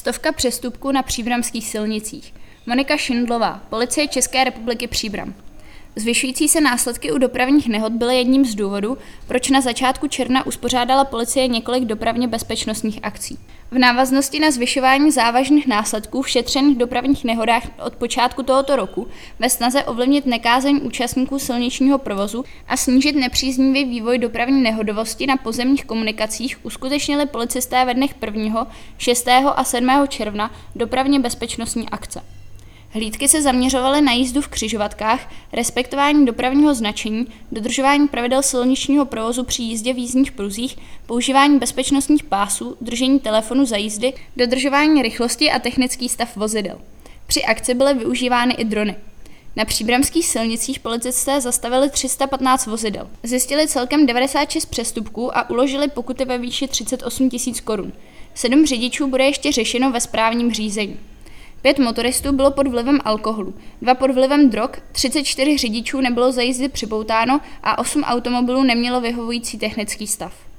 Stovka přestupků na příbramských silnicích. Monika Šindlová, Policie České republiky Příbram. Zvyšující se následky u dopravních nehod byly jedním z důvodů, proč na začátku června uspořádala policie několik dopravně bezpečnostních akcí. V návaznosti na zvyšování závažných následků v šetřených dopravních nehodách od počátku tohoto roku ve snaze ovlivnit nekázení účastníků silničního provozu a snížit nepříznivý vývoj dopravní nehodovosti na pozemních komunikacích uskutečnili policisté ve dnech 1., 6. a 7. června dopravně bezpečnostní akce. Hlídky se zaměřovaly na jízdu v křižovatkách, respektování dopravního značení, dodržování pravidel silničního provozu při jízdě v jízdních pruzích, používání bezpečnostních pásů, držení telefonu za jízdy, dodržování rychlosti a technický stav vozidel. Při akci byly využívány i drony. Na příbramských silnicích policisté zastavili 315 vozidel. Zjistili celkem 96 přestupků a uložili pokuty ve výši 38 tisíc korun. Sedm řidičů bude ještě řešeno ve správním řízení. Pět motoristů bylo pod vlivem alkoholu, dva pod vlivem drog, 34 řidičů nebylo za jízdy připoutáno a 8 automobilů nemělo vyhovující technický stav.